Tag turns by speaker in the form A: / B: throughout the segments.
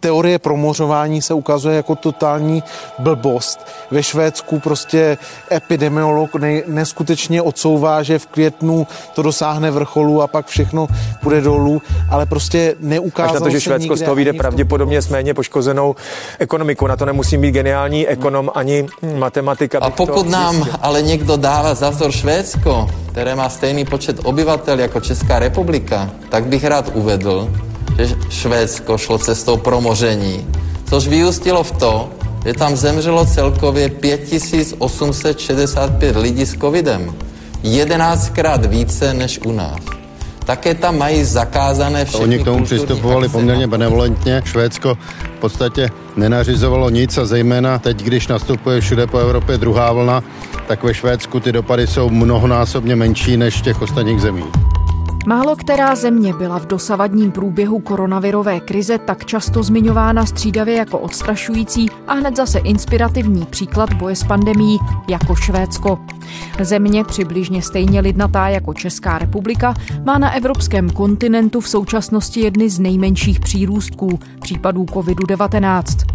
A: teorie promořování se ukazuje jako totální blbost. Ve Švédsku prostě epidemiolog ne, neskutečně odsouvá, že v květnu to dosáhne vrcholu a pak všechno půjde dolů, ale prostě neukázalo
B: Až na to, že Švédsko z toho vyjde pravděpodobně s méně poškozenou ekonomikou. Na to nemusí být geniální ekonom ani matematika.
C: A pokud nám ale někdo dává za vzor Švédsko, které má stejný počet obyvatel jako Česká republika, tak bych rád uvedl, že Švédsko šlo cestou promoření, což vyústilo v to, že tam zemřelo celkově 5865 lidí s covidem. 11krát více než u nás. Také tam mají zakázané všechny
D: Oni k tomu přistupovali poměrně benevolentně. Švédsko v podstatě nenařizovalo nic a zejména teď, když nastupuje všude po Evropě druhá vlna, tak ve Švédsku ty dopady jsou mnohonásobně menší než v těch ostatních zemích.
E: Málo která země byla v dosavadním průběhu koronavirové krize tak často zmiňována střídavě jako odstrašující a hned zase inspirativní příklad boje s pandemí jako Švédsko. Země přibližně stejně lidnatá jako Česká republika má na evropském kontinentu v současnosti jedny z nejmenších přírůstků případů COVID-19.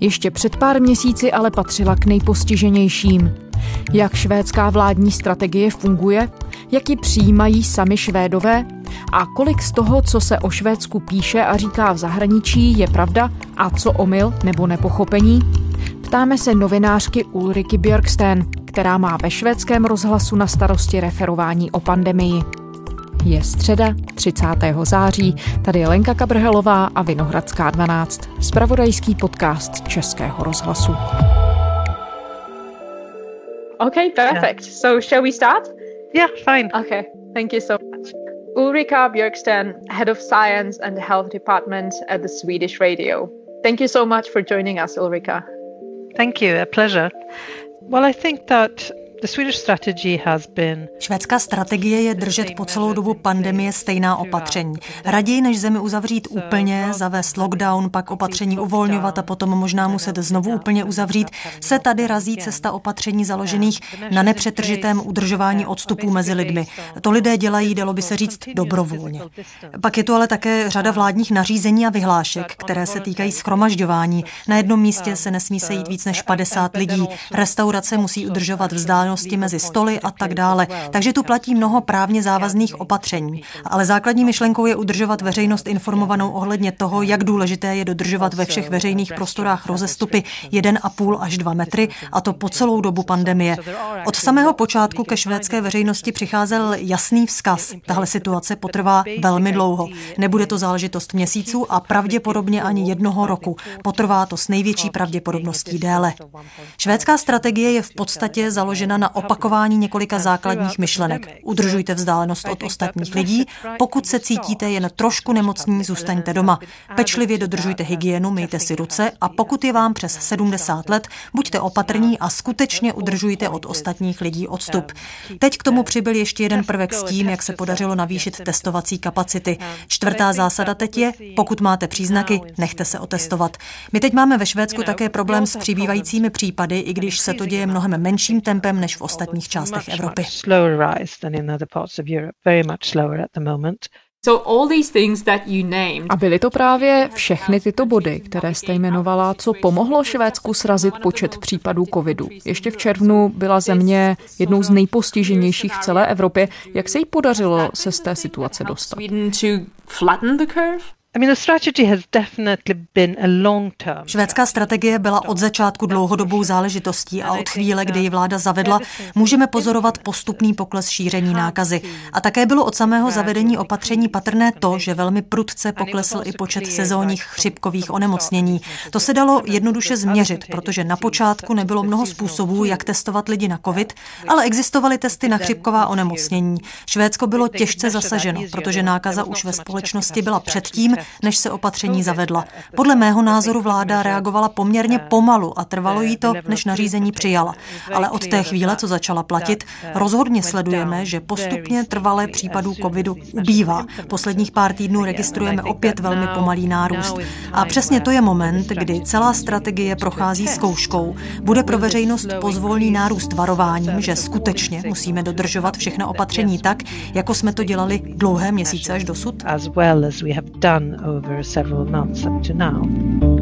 E: Ještě před pár měsíci ale patřila k nejpostiženějším. Jak švédská vládní strategie funguje, jak ji přijímají sami Švédové a kolik z toho, co se o Švédsku píše a říká v zahraničí, je pravda a co omyl nebo nepochopení? Ptáme se novinářky Ulriky Björksten, která má ve švédském rozhlasu na starosti referování o pandemii. Je středa 30. září, tady je Lenka Kabrhelová a Vinohradská 12, spravodajský podcast Českého rozhlasu.
F: Okay, perfect. Yeah. So shall we start?
G: Yeah, fine.
F: Okay, thank you so much. Ulrika Björksten, Head of Science and the Health Department at the Swedish Radio. Thank you so much for joining us, Ulrika.
G: Thank you, a pleasure. Well, I think that
H: Švédská strategie je držet po celou dobu pandemie stejná opatření. Raději než zemi uzavřít úplně, zavést lockdown, pak opatření uvolňovat a potom možná muset znovu úplně uzavřít, se tady razí cesta opatření založených na nepřetržitém udržování odstupů mezi lidmi. To lidé dělají, dalo by se říct, dobrovolně. Pak je tu ale také řada vládních nařízení a vyhlášek, které se týkají schromažďování. Na jednom místě se nesmí sejít víc než 50 lidí. Restaurace musí udržovat vzdálenost vzdálenosti mezi stoly a tak dále. Takže tu platí mnoho právně závazných opatření. Ale základní myšlenkou je udržovat veřejnost informovanou ohledně toho, jak důležité je dodržovat ve všech veřejných prostorách rozestupy 1,5 až 2 metry, a to po celou dobu pandemie. Od samého počátku ke švédské veřejnosti přicházel jasný vzkaz. Tahle situace potrvá velmi dlouho. Nebude to záležitost měsíců a pravděpodobně ani jednoho roku. Potrvá to s největší pravděpodobností déle. Švédská strategie je v podstatě založena na opakování několika základních myšlenek. Udržujte vzdálenost od ostatních lidí, pokud se cítíte jen trošku nemocní, zůstaňte doma. Pečlivě dodržujte hygienu, myjte si ruce a pokud je vám přes 70 let, buďte opatrní a skutečně udržujte od ostatních lidí odstup. Teď k tomu přibyl ještě jeden prvek s tím, jak se podařilo navýšit testovací kapacity. Čtvrtá zásada teď je, pokud máte příznaky, nechte se otestovat. My teď máme ve Švédsku také problém s přibývajícími případy, i když se to děje mnohem menším tempem než než v ostatních částech Evropy.
E: A byly to právě všechny tyto body, které jste jmenovala, co pomohlo Švédsku srazit počet případů covidu. Ještě v červnu byla země jednou z nejpostiženějších v celé Evropě. Jak se jí podařilo se z té situace dostat?
H: Švédská strategie byla od začátku dlouhodobou záležitostí a od chvíle, kdy ji vláda zavedla, můžeme pozorovat postupný pokles šíření nákazy. A také bylo od samého zavedení opatření patrné to, že velmi prudce poklesl i počet sezónních chřipkových onemocnění. To se dalo jednoduše změřit, protože na počátku nebylo mnoho způsobů, jak testovat lidi na COVID, ale existovaly testy na chřipková onemocnění. Švédsko bylo těžce zasaženo, protože nákaza už ve společnosti byla předtím, než se opatření zavedla. Podle mého názoru vláda reagovala poměrně pomalu a trvalo jí to, než nařízení přijala. Ale od té chvíle, co začala platit, rozhodně sledujeme, že postupně trvalé případů covidu ubývá. Posledních pár týdnů registrujeme opět velmi pomalý nárůst. A přesně to je moment, kdy celá strategie prochází zkouškou. Bude pro veřejnost pozvolný nárůst varováním, že skutečně musíme dodržovat všechna opatření tak, jako jsme to dělali dlouhé měsíce až dosud.
G: done over several months up to now.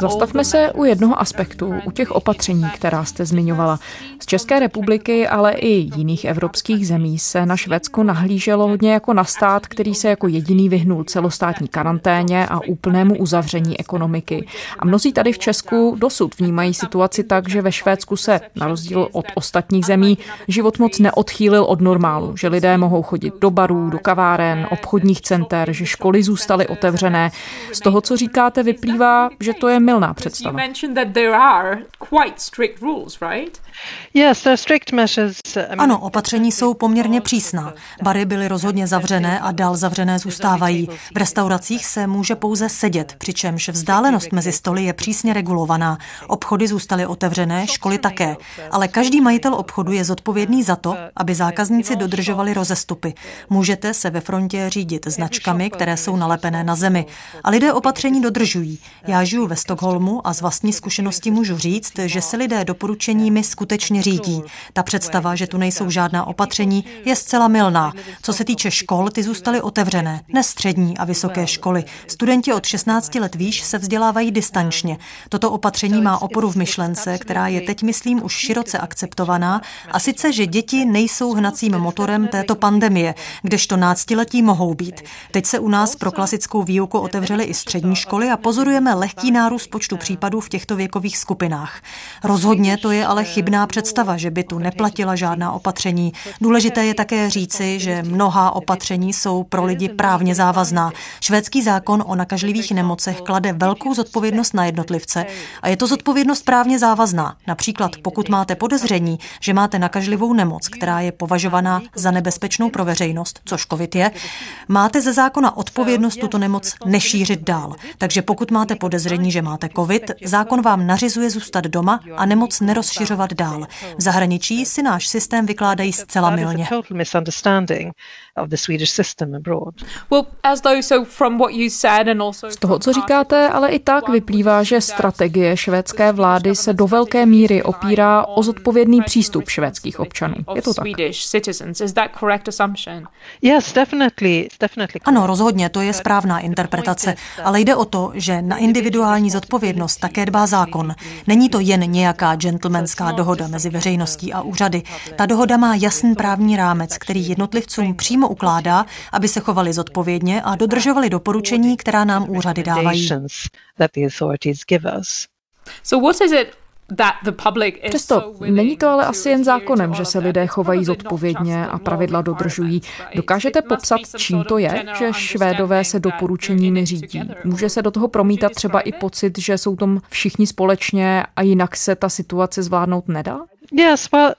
E: Zastavme se u jednoho aspektu, u těch opatření, která jste zmiňovala. Z České republiky, ale i jiných evropských zemí se na Švédsko nahlíželo hodně jako na stát, který se jako jediný vyhnul celostátní karanténě a úplnému uzavření ekonomiky. A mnozí tady v Česku dosud vnímají situaci tak, že ve Švédsku se, na rozdíl od ostatních zemí, život moc neodchýlil od normálu, že lidé mohou chodit do barů, do kaváren, obchodních center, že školy zůstaly otevřené otevřené. Z toho, co říkáte, vyplývá, že to je milná představa.
H: Ano, opatření jsou poměrně přísná. Bary byly rozhodně zavřené a dál zavřené zůstávají. V restauracích se může pouze sedět, přičemž vzdálenost mezi stoly je přísně regulovaná. Obchody zůstaly otevřené, školy také. Ale každý majitel obchodu je zodpovědný za to, aby zákazníci dodržovali rozestupy. Můžete se ve frontě řídit značkami, které jsou nalepené na zemi. A lidé opatření dodržují. Já žiju ve Stockholmu a z vlastní zkušenosti můžu říct, že se lidé doporučeními skutečně řídí. Ta představa, že tu nejsou žádná opatření, je zcela milná. Co se týče škol, ty zůstaly otevřené, ne střední a vysoké školy. Studenti od 16 let výš se vzdělávají distančně. Toto opatření má oporu v myšlence, která je teď, myslím, už široce akceptovaná, a sice, že děti nejsou hnacím motorem této pandemie, kdežto náctiletí mohou být. Teď se u nás pro klasickou výuku otevřely i střední školy a pozorujeme lehký nárůst počtu případů v těchto věkových skupinách. Rozhodně to je ale chybná představa, že by tu neplatila žádná opatření. Důležité je také říci, že mnohá opatření jsou pro lidi právně závazná. Švédský zákon o nakažlivých nemocech klade velkou zodpovědnost na jednotlivce a je to zodpovědnost právně závazná. Například pokud máte podezření, že máte nakažlivou nemoc, která je považovaná za nebezpečnou pro veřejnost, což COVID je, máte ze zákona odpovědnost tuto nemoc nešířit dál. Takže pokud máte podezření, že máte COVID, zákon vám nařizuje zůstat doma a nemoc nerozšiřovat dál. V zahraničí si náš systém vykládají zcela milně.
E: Z toho, co říkáte, ale i tak vyplývá, že strategie švédské vlády se do velké míry opírá o zodpovědný přístup švédských občanů. Je to tak?
H: Ano, rozhodně, to je správná interpretace, ale jde o to, že na individuální zodpovědnost také dbá zákon. Není to jen nějaká gentlemanská dohoda mezi veřejností a úřady. Ta dohoda má jasný právní rámec, který jednotlivcům přímo ukládá, aby se chovali zodpovědně a dodržovali doporučení, která nám úřady dávají.
E: So what is it Přesto není to ale asi jen zákonem, že se lidé chovají zodpovědně a pravidla dodržují. Dokážete popsat, čím to je, že Švédové se doporučení neřídí? Může se do toho promítat třeba i pocit, že jsou tom všichni společně a jinak se ta situace zvládnout nedá?
G: Yes, well,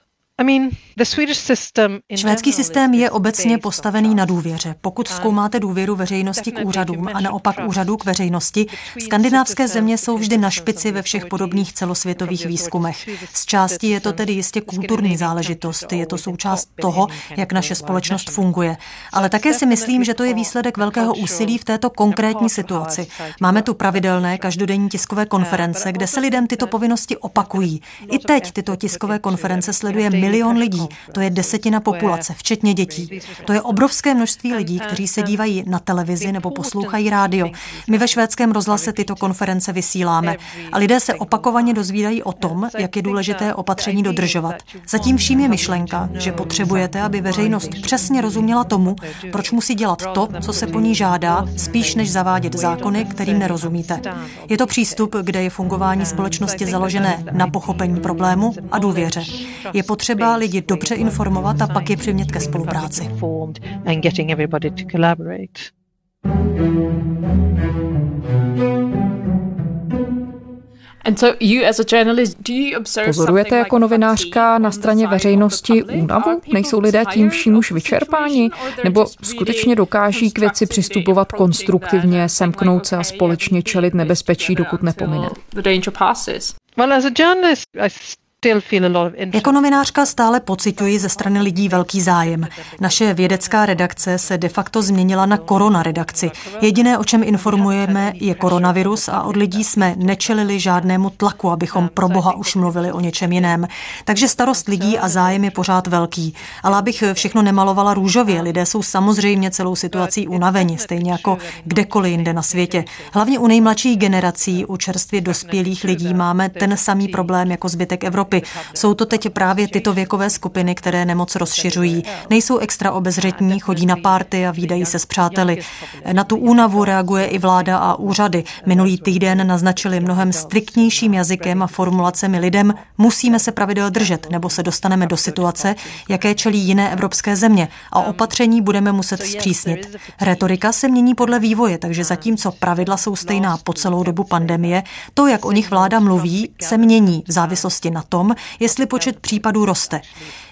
H: Švédský systém je obecně postavený na důvěře. Pokud zkoumáte důvěru veřejnosti k úřadům a naopak úřadů k veřejnosti, skandinávské země jsou vždy na špici ve všech podobných celosvětových výzkumech. Z části je to tedy jistě kulturní záležitost, je to součást toho, jak naše společnost funguje. Ale také si myslím, že to je výsledek velkého úsilí v této konkrétní situaci. Máme tu pravidelné každodenní tiskové konference, kde se lidem tyto povinnosti opakují. I teď tyto tiskové konference sleduje milion lidí. To je desetina populace, včetně dětí. To je obrovské množství lidí, kteří se dívají na televizi nebo poslouchají rádio. My ve švédském rozhlase tyto konference vysíláme a lidé se opakovaně dozvídají o tom, jak je důležité opatření dodržovat. Zatím vším je myšlenka, že potřebujete, aby veřejnost přesně rozuměla tomu, proč musí dělat to, co se po ní žádá, spíš než zavádět zákony, kterým nerozumíte. Je to přístup, kde je fungování společnosti založené na pochopení problému a důvěře. Je potřeba třeba lidi dobře informovat a pak je přimět ke spolupráci.
E: Pozorujete jako novinářka na straně veřejnosti únavu? Nejsou lidé tím vším už vyčerpáni? Nebo skutečně dokáží k věci přistupovat konstruktivně, semknout se a společně čelit nebezpečí, dokud nepomine?
G: Well, as a journalist, I
H: Jako novinářka stále pociťuji ze strany lidí velký zájem. Naše vědecká redakce se de facto změnila na korona redakci. Jediné, o čem informujeme, je koronavirus a od lidí jsme nečelili žádnému tlaku, abychom pro boha už mluvili o něčem jiném. Takže starost lidí a zájem je pořád velký. Ale abych všechno nemalovala růžově, lidé jsou samozřejmě celou situací unaveni, stejně jako kdekoliv jinde na světě. Hlavně u nejmladších generací, u čerstvě dospělých lidí máme ten samý problém jako zbytek Evropy Evropy. Jsou to teď právě tyto věkové skupiny, které nemoc rozšiřují. Nejsou extra obezřetní, chodí na párty a výdají se s přáteli. Na tu únavu reaguje i vláda a úřady. Minulý týden naznačili mnohem striktnějším jazykem a formulacemi lidem, musíme se pravidel držet, nebo se dostaneme do situace, jaké čelí jiné evropské země a opatření budeme muset zpřísnit. Retorika se mění podle vývoje, takže zatímco pravidla jsou stejná po celou dobu pandemie, to, jak o nich vláda mluví, se mění v závislosti na tom, tom, jestli počet případů roste.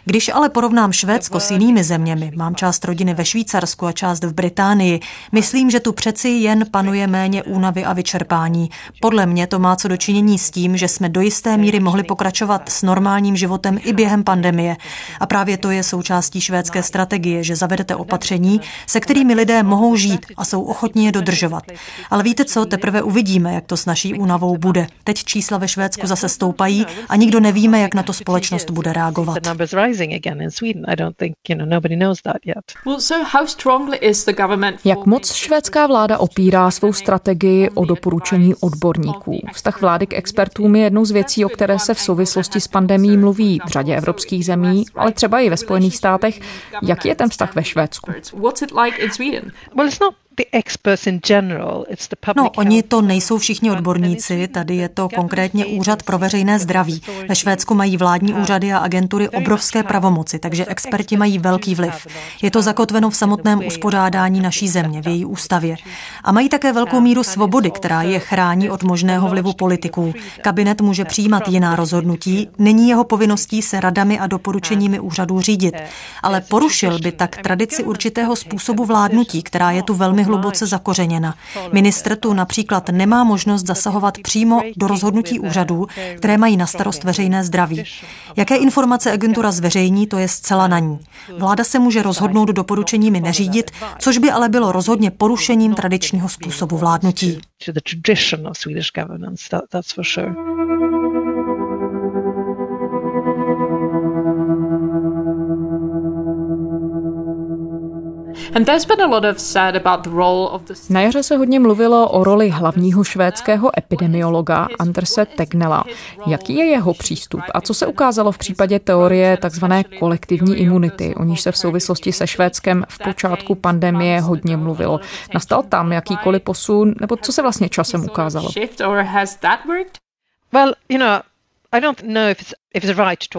H: Když ale porovnám Švédsko s jinými zeměmi, mám část rodiny ve Švýcarsku a část v Británii, myslím, že tu přeci jen panuje méně únavy a vyčerpání. Podle mě to má co dočinění s tím, že jsme do jisté míry mohli pokračovat s normálním životem i během pandemie. A právě to je součástí švédské strategie, že zavedete opatření, se kterými lidé mohou žít a jsou ochotní je dodržovat. Ale víte co, teprve uvidíme, jak to s naší únavou bude. Teď čísla ve Švédsku zase stoupají a nikdo nevíme, jak na to společnost bude reagovat
G: rising again in Sweden. I don't think, you know, nobody knows that yet.
E: Well, so how strongly is the government Jak moc švédská vláda opírá svou strategii o doporučení odborníků? Vztah vlády k expertům je jednou z věcí, o které se v souvislosti s pandemí mluví v řadě evropských zemí, ale třeba i ve Spojených státech. Jaký je ten vztah ve Švédsku? What's it like in Sweden?
H: Well, it's not No, oni to nejsou všichni odborníci, tady je to konkrétně Úřad pro veřejné zdraví. Ve Švédsku mají vládní úřady a agentury obrovské pravomoci, takže experti mají velký vliv. Je to zakotveno v samotném uspořádání naší země, v její ústavě. A mají také velkou míru svobody, která je chrání od možného vlivu politiků. Kabinet může přijímat jiná rozhodnutí, není jeho povinností se radami a doporučeními úřadů řídit, ale porušil by tak tradici určitého způsobu vládnutí, která je tu velmi hluboce zakořeněna. Ministr tu například nemá možnost zasahovat přímo do rozhodnutí úřadů, které mají na starost veřejné zdraví. Jaké informace agentura zveřejní, to je zcela na ní. Vláda se může rozhodnout doporučeními neřídit, což by ale bylo rozhodně porušením tradičního způsobu vládnutí. Na jaře se hodně mluvilo o roli hlavního švédského epidemiologa Anderse Tegnela. Jaký je jeho přístup a co se ukázalo v případě teorie tzv. kolektivní imunity, o níž se v souvislosti se Švédskem v počátku pandemie hodně mluvilo? Nastal tam jakýkoliv posun, nebo co se vlastně časem ukázalo? Well, you know, I don't know if it's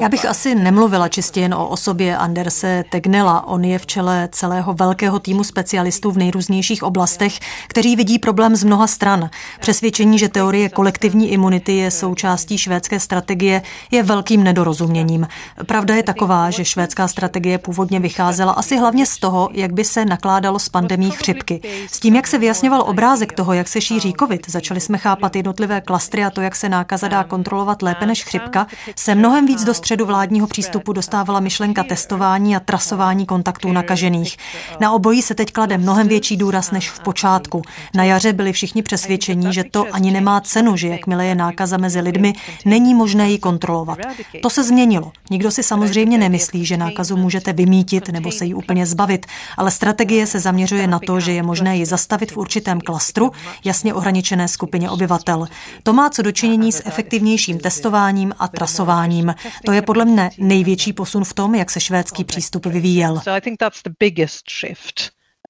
H: já bych asi nemluvila čistě jen o osobě Anderse Tegnela. On je v čele celého velkého týmu specialistů v nejrůznějších oblastech, kteří vidí problém z mnoha stran. Přesvědčení, že teorie kolektivní imunity je součástí švédské strategie, je velkým nedorozuměním. Pravda je taková, že švédská strategie původně vycházela asi hlavně z toho, jak by se nakládalo s pandemí chřipky. S tím, jak se vyjasňoval obrázek toho, jak se šíří COVID, začali jsme chápat jednotlivé klastry a to, jak se nákaza dá kontrolovat lépe než chřipka, se Mnohem víc do středu vládního přístupu dostávala myšlenka testování a trasování kontaktů nakažených. Na obojí se teď klade mnohem větší důraz než v počátku. Na jaře byli všichni přesvědčení, že to ani nemá cenu, že jakmile je nákaza mezi lidmi, není možné ji kontrolovat. To se změnilo. Nikdo si samozřejmě nemyslí, že nákazu můžete vymítit nebo se jí úplně zbavit, ale strategie se zaměřuje na to, že je možné ji zastavit v určitém klastru, jasně ohraničené skupině obyvatel. To má co dočinění s efektivnějším testováním a trasováním jednáním. To je podle mne největší posun v tom, jak se švédský přístup vyvíjel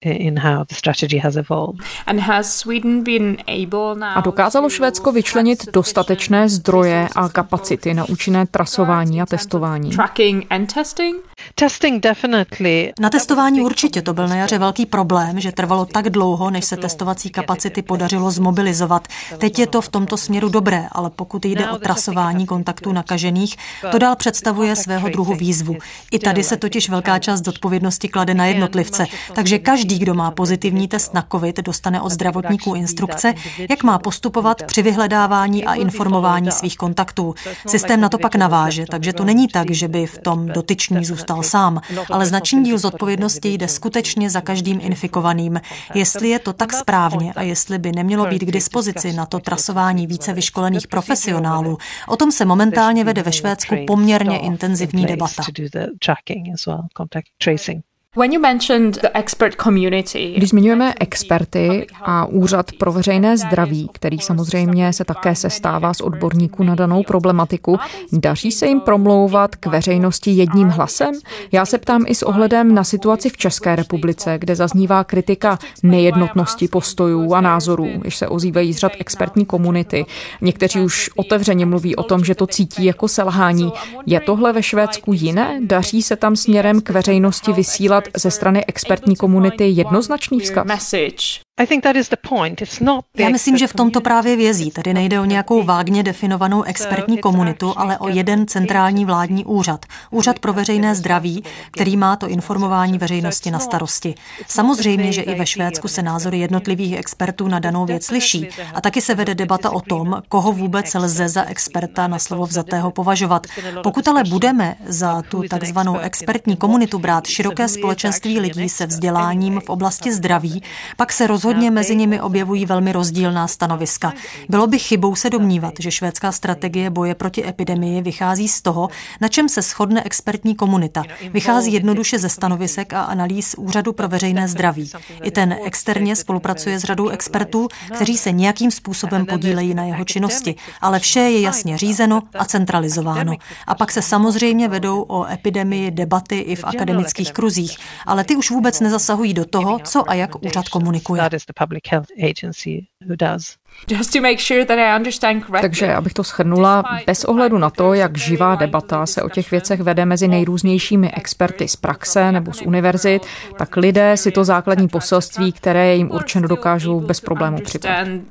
H: in how the strategy has evolved. And has Sweden been able now a dokázalo Švédsko vyčlenit dostatečné zdroje a kapacity na účinné trasování a testování? Tracking and testing? Testing definitely. Na testování určitě to byl na jaře velký problém, že trvalo tak dlouho, než se testovací kapacity podařilo zmobilizovat. Teď je to v tomto směru dobré, ale pokud jde o trasování kontaktů nakažených, to dál představuje svého druhu výzvu. I tady se totiž velká část zodpovědnosti klade na jednotlivce, takže každý Každý, kdo má pozitivní test na COVID, dostane od zdravotníků instrukce, jak má postupovat při vyhledávání a informování svých kontaktů. Systém na to pak naváže, takže to není tak, že by v tom dotyčný zůstal sám, ale značný díl zodpovědnosti jde skutečně za každým infikovaným. Jestli je to tak správně a jestli by nemělo být k dispozici na to trasování více vyškolených profesionálu, o tom se momentálně vede ve Švédsku poměrně intenzivní debata.
E: Když zmiňujeme experty a úřad pro veřejné zdraví, který samozřejmě se také sestává z odborníků na danou problematiku, daří se jim promlouvat k veřejnosti jedním hlasem? Já se ptám i s ohledem na situaci v České republice, kde zaznívá kritika nejednotnosti postojů a názorů, když se ozývají z řad expertní komunity. Někteří už otevřeně mluví o tom, že to cítí jako selhání. Je tohle ve Švédsku jiné? Daří se tam směrem k veřejnosti vysílat ze strany expertní komunity jednoznačný vzkaz?
H: Já myslím, že v tomto právě vězí. Tady nejde o nějakou vágně definovanou expertní komunitu, ale o jeden centrální vládní úřad. Úřad pro veřejné zdraví, který má to informování veřejnosti na starosti. Samozřejmě, že i ve Švédsku se názory jednotlivých expertů na danou věc liší. A taky se vede debata o tom, koho vůbec lze za experta na slovo vzatého považovat. Pokud ale budeme za tu takzvanou expertní komunitu brát široké společenství lidí se vzděláním v oblasti zdraví, pak se rozhodně rozhodně mezi nimi objevují velmi rozdílná stanoviska. Bylo by chybou se domnívat, že švédská strategie boje proti epidemii vychází z toho, na čem se shodne expertní komunita. Vychází jednoduše ze stanovisek a analýz Úřadu pro veřejné zdraví. I ten externě spolupracuje s řadou expertů, kteří se nějakým způsobem podílejí na jeho činnosti, ale vše je jasně řízeno a centralizováno. A pak se samozřejmě vedou o epidemii debaty i v akademických kruzích, ale ty už vůbec nezasahují do toho, co a jak úřad komunikuje is the public health agency who does.
E: Just to make sure that I understand correctly. Takže, abych to shrnula, bez ohledu na to, jak živá debata se o těch věcech vede mezi nejrůznějšími experty z praxe nebo z univerzit, tak lidé si to základní poselství, které je jim určeno, dokážou bez problémů připravit.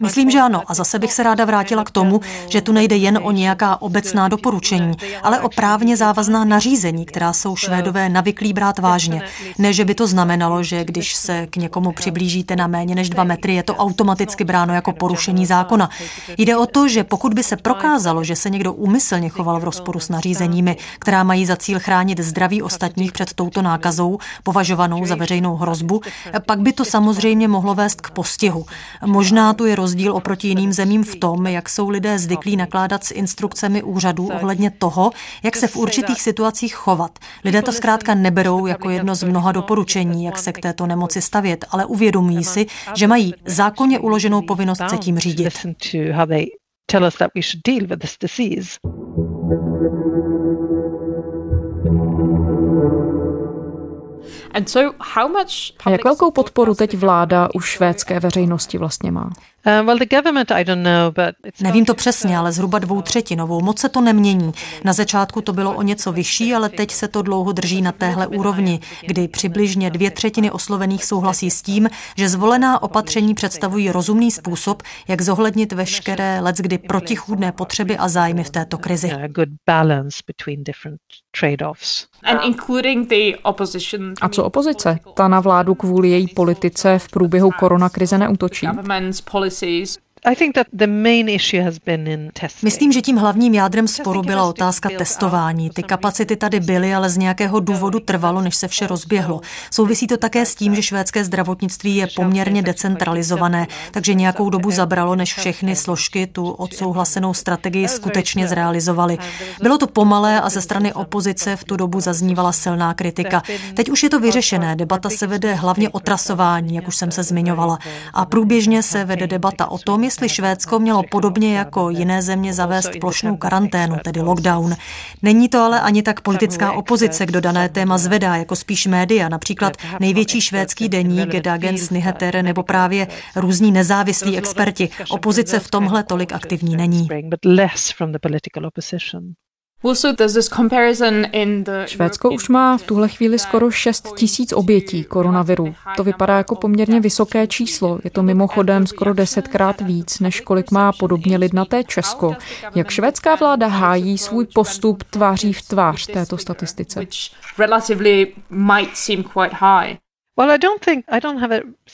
H: Myslím, že ano. A zase bych se ráda vrátila k tomu, že tu nejde jen o nějaká obecná doporučení, ale o právně závazná nařízení, která jsou švédové navyklí brát vážně. Ne, že by to znamenalo, že když se k někomu přiblížíte na méně než dva metry, je to automaticky bráno jako porušení zákona. Jde o to, že pokud by se prokázalo, že se někdo úmyslně choval v rozporu s nařízeními, která mají za cíl chránit zdraví ostatních před touto nákazou, považovanou za veřejnou hrozbu, pak by to samozřejmě mohlo mohlo vést k postihu. Možná tu je rozdíl oproti jiným zemím v tom, jak jsou lidé zvyklí nakládat s instrukcemi úřadů ohledně toho, jak se v určitých situacích chovat. Lidé to zkrátka neberou jako jedno z mnoha doporučení, jak se k této nemoci stavět, ale uvědomují si, že mají zákonně uloženou povinnost se tím řídit. tell us disease.
E: Jak velkou podporu teď vláda u švédské veřejnosti vlastně má?
H: Uh, Nevím to přesně, ale zhruba dvou třetinovou. Moc se to nemění. Na začátku to bylo o něco vyšší, ale teď se to dlouho drží na téhle úrovni, kdy přibližně dvě třetiny oslovených souhlasí s tím, že zvolená opatření představují rozumný způsob, jak zohlednit veškeré leckdy protichůdné potřeby a zájmy v této krizi.
E: A co opozice? Ta na vládu kvůli její politice v průběhu koronakrize neútočí.
H: Myslím, že tím hlavním jádrem sporu byla otázka testování. Ty kapacity tady byly, ale z nějakého důvodu trvalo, než se vše rozběhlo. Souvisí to také s tím, že švédské zdravotnictví je poměrně decentralizované, takže nějakou dobu zabralo, než všechny složky tu odsouhlasenou strategii skutečně zrealizovaly. Bylo to pomalé a ze strany opozice v tu dobu zaznívala silná kritika. Teď už je to vyřešené. Debata se vede hlavně o trasování, jak už jsem se zmiňovala. A průběžně se vede debata o tom, jestli Švédsko mělo podobně jako jiné země zavést plošnou karanténu, tedy lockdown. Není to ale ani tak politická opozice, kdo dané téma zvedá, jako spíš média, například největší švédský deník Dagens Nyheter nebo právě různí nezávislí experti. Opozice v tomhle tolik aktivní není.
E: Švédsko už má v tuhle chvíli skoro 6 tisíc obětí koronaviru. To vypadá jako poměrně vysoké číslo. Je to mimochodem skoro desetkrát víc, než kolik má podobně lidnaté Česko. Jak švédská vláda hájí svůj postup tváří v tvář této statistice?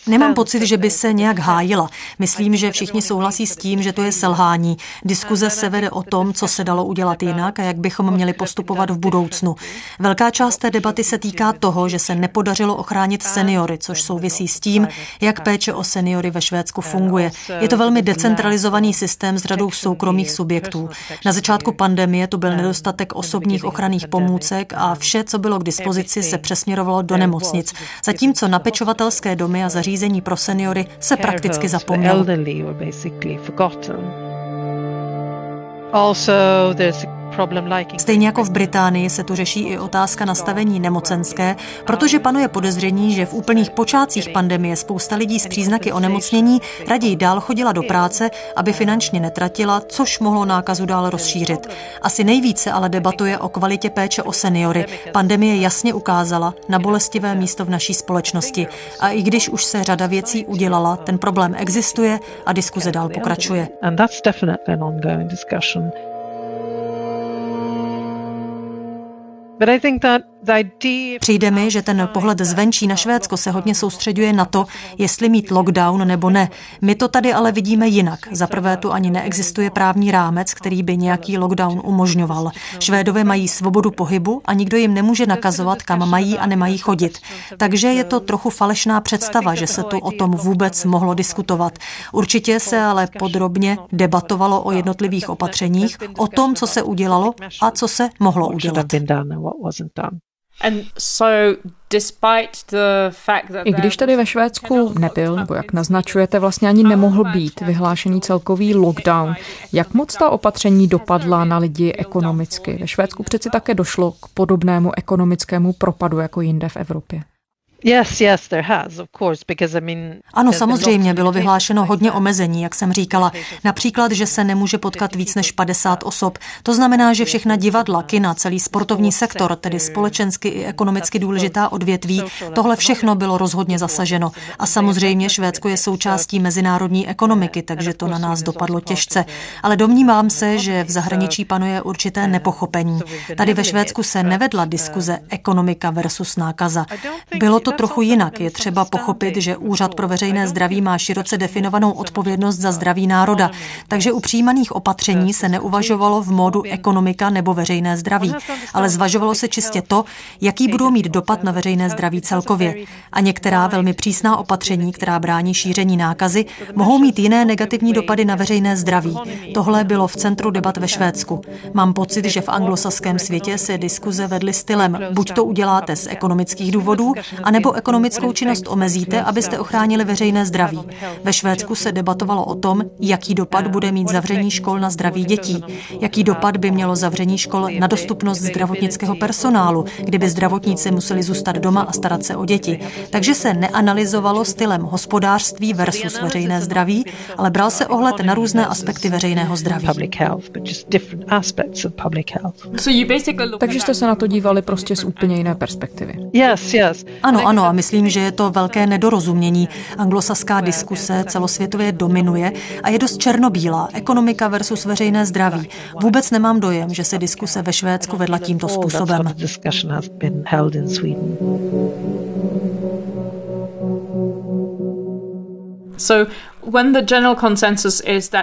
H: Nemám pocit, že by se nějak hájila. Myslím, že všichni souhlasí s tím, že to je selhání. Diskuze se vede o tom, co se dalo udělat jinak a jak bychom měli postupovat v budoucnu. Velká část té debaty se týká toho, že se nepodařilo ochránit seniory, což souvisí s tím, jak péče o seniory ve Švédsku funguje. Je to velmi decentralizovaný systém s řadou soukromých subjektů. Na začátku pandemie to byl nedostatek osobních ochranných pomůcek a vše, co bylo k dispozici, se přesměrovalo do nemocnic. Zatím zatímco na pečovatelské domy a zařízení pro seniory se prakticky zapomnělo. Also, there's Stejně jako v Británii se tu řeší i otázka nastavení nemocenské, protože panuje podezření, že v úplných počátcích pandemie spousta lidí s příznaky onemocnění raději dál chodila do práce, aby finančně netratila, což mohlo nákazu dál rozšířit. Asi nejvíce ale debatuje o kvalitě péče o seniory. Pandemie jasně ukázala na bolestivé místo v naší společnosti. A i když už se řada věcí udělala, ten problém existuje a diskuze dál pokračuje. And that's definitely an ongoing discussion. But I think that Přijde mi, že ten pohled zvenčí na Švédsko se hodně soustředuje na to, jestli mít lockdown nebo ne. My to tady ale vidíme jinak. Za prvé tu ani neexistuje právní rámec, který by nějaký lockdown umožňoval. Švédové mají svobodu pohybu a nikdo jim nemůže nakazovat, kam mají a nemají chodit. Takže je to trochu falešná představa, že se tu o tom vůbec mohlo diskutovat. Určitě se ale podrobně debatovalo o jednotlivých opatřeních, o tom, co se udělalo a co se mohlo udělat
E: I když tady ve Švédsku nebyl, nebo jak naznačujete, vlastně ani nemohl být vyhlášený celkový lockdown, jak moc ta opatření dopadla na lidi ekonomicky? Ve Švédsku přeci také došlo k podobnému ekonomickému propadu jako jinde v Evropě.
H: Ano, samozřejmě bylo vyhlášeno hodně omezení, jak jsem říkala. Například, že se nemůže potkat víc než 50 osob. To znamená, že všechna divadla, kina, celý sportovní sektor, tedy společensky i ekonomicky důležitá odvětví, tohle všechno bylo rozhodně zasaženo. A samozřejmě Švédsko je součástí mezinárodní ekonomiky, takže to na nás dopadlo těžce. Ale domnívám se, že v zahraničí panuje určité nepochopení. Tady ve Švédsku se nevedla diskuze ekonomika versus nákaza. Bylo to trochu jinak. Je třeba pochopit, že Úřad pro veřejné zdraví má široce definovanou odpovědnost za zdraví národa, takže u přijímaných opatření se neuvažovalo v módu ekonomika nebo veřejné zdraví, ale zvažovalo se čistě to, jaký budou mít dopad na veřejné zdraví celkově. A některá velmi přísná opatření, která brání šíření nákazy, mohou mít jiné negativní dopady na veřejné zdraví. Tohle bylo v centru debat ve Švédsku. Mám pocit, že v anglosaském světě se diskuze vedly stylem buď to uděláte z ekonomických důvodů, anebo nebo ekonomickou činnost omezíte, abyste ochránili veřejné zdraví. Ve Švédsku se debatovalo o tom, jaký dopad bude mít zavření škol na zdraví dětí, jaký dopad by mělo zavření škol na dostupnost zdravotnického personálu, kdyby zdravotníci museli zůstat doma a starat se o děti. Takže se neanalyzovalo stylem hospodářství versus veřejné zdraví, ale bral se ohled na různé aspekty veřejného zdraví.
E: Takže jste se na to dívali prostě z úplně jiné perspektivy.
H: Ano, ano, a myslím, že je to velké nedorozumění. Anglosaská diskuse celosvětově dominuje a je dost černobílá. Ekonomika versus veřejné zdraví. Vůbec nemám dojem, že se diskuse ve Švédsku vedla tímto způsobem.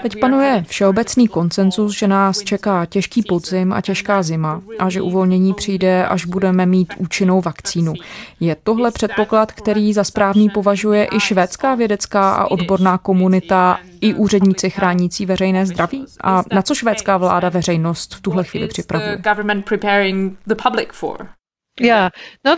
E: Teď panuje všeobecný konsenzus, že nás čeká těžký podzim a těžká zima a že uvolnění přijde, až budeme mít účinnou vakcínu. Je tohle předpoklad, který za správný považuje i švédská vědecká a odborná komunita, i úředníci chránící veřejné zdraví? A na co švédská vláda veřejnost v tuhle chvíli připravuje?
G: No,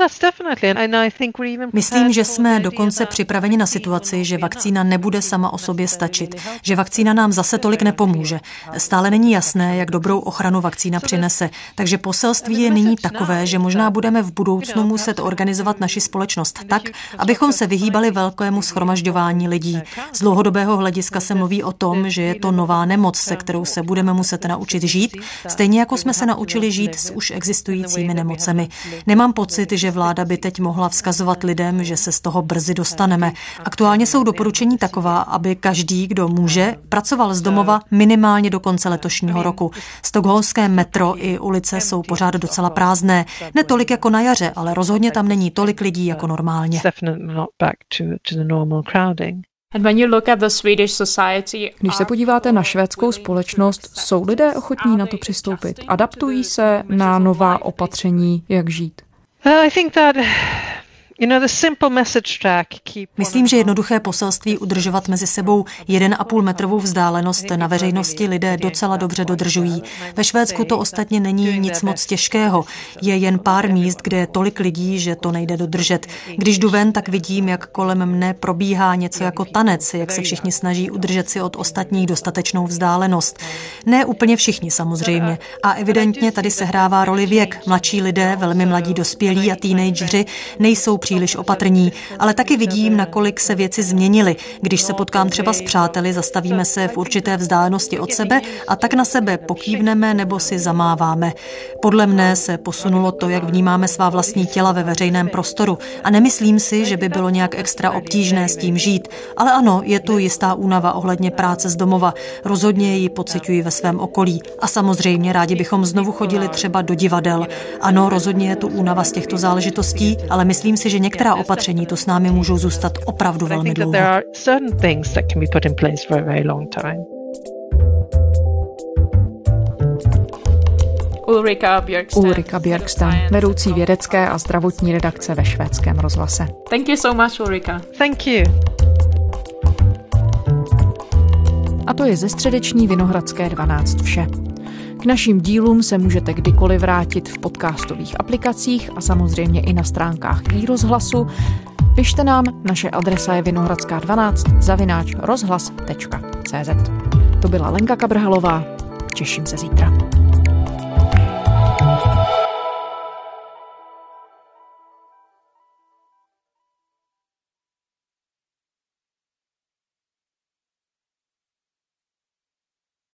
H: Myslím, že jsme dokonce připraveni na situaci, že vakcína nebude sama o sobě stačit, že vakcína nám zase tolik nepomůže. Stále není jasné, jak dobrou ochranu vakcína přinese, takže poselství je nyní takové, že možná budeme v budoucnu muset organizovat naši společnost tak, abychom se vyhýbali velkému schromažďování lidí. Z dlouhodobého hlediska se mluví o tom, že je to nová nemoc, se kterou se budeme muset naučit žít, stejně jako jsme se naučili žít s už existujícími nemocemi. Nemám pocit, že vláda by teď mohla vzkazovat lidem, že se z toho brzy dostaneme. Aktuálně jsou doporučení taková, aby každý, kdo může, pracoval z domova minimálně do konce letošního roku. Stockholmské metro i ulice jsou pořád docela prázdné. Ne tolik jako na jaře, ale rozhodně tam není tolik lidí jako normálně.
E: Když se podíváte na švédskou společnost, jsou lidé ochotní na to přistoupit? Adaptují se na nová opatření, jak žít?
G: I think that
H: Myslím, že jednoduché poselství udržovat mezi sebou 1,5 metrovou vzdálenost na veřejnosti lidé docela dobře dodržují. Ve Švédsku to ostatně není nic moc těžkého. Je jen pár míst, kde je tolik lidí, že to nejde dodržet. Když jdu ven, tak vidím, jak kolem mne probíhá něco jako tanec, jak se všichni snaží udržet si od ostatních dostatečnou vzdálenost. Ne úplně všichni samozřejmě. A evidentně tady sehrává roli věk. Mladší lidé, velmi mladí dospělí a teenageři nejsou příliš opatrní, ale taky vidím, nakolik se věci změnily. Když se potkám třeba s přáteli, zastavíme se v určité vzdálenosti od sebe a tak na sebe pokývneme nebo si zamáváme. Podle mne se posunulo to, jak vnímáme svá vlastní těla ve veřejném prostoru a nemyslím si, že by bylo nějak extra obtížné s tím žít. Ale ano, je tu jistá únava ohledně práce z domova. Rozhodně ji pociťuji ve svém okolí. A samozřejmě rádi bychom znovu chodili třeba do divadel. Ano, rozhodně je tu únava z těchto záležitostí, ale myslím si, že některá opatření to s námi můžou zůstat opravdu velmi dlouho.
E: Ulrika Björksten, vedoucí vědecké a zdravotní redakce ve švédském rozhlase.
F: Thank you so much, Ulrika.
G: Thank you.
E: A to je ze středeční Vinohradské 12 vše. K našim dílům se můžete kdykoliv vrátit v podcastových aplikacích a samozřejmě i na stránkách i rozhlasu. Pište nám, naše adresa je vinohradská12 zavináč rozhlas.cz. To byla Lenka Kabrhalová, těším se zítra.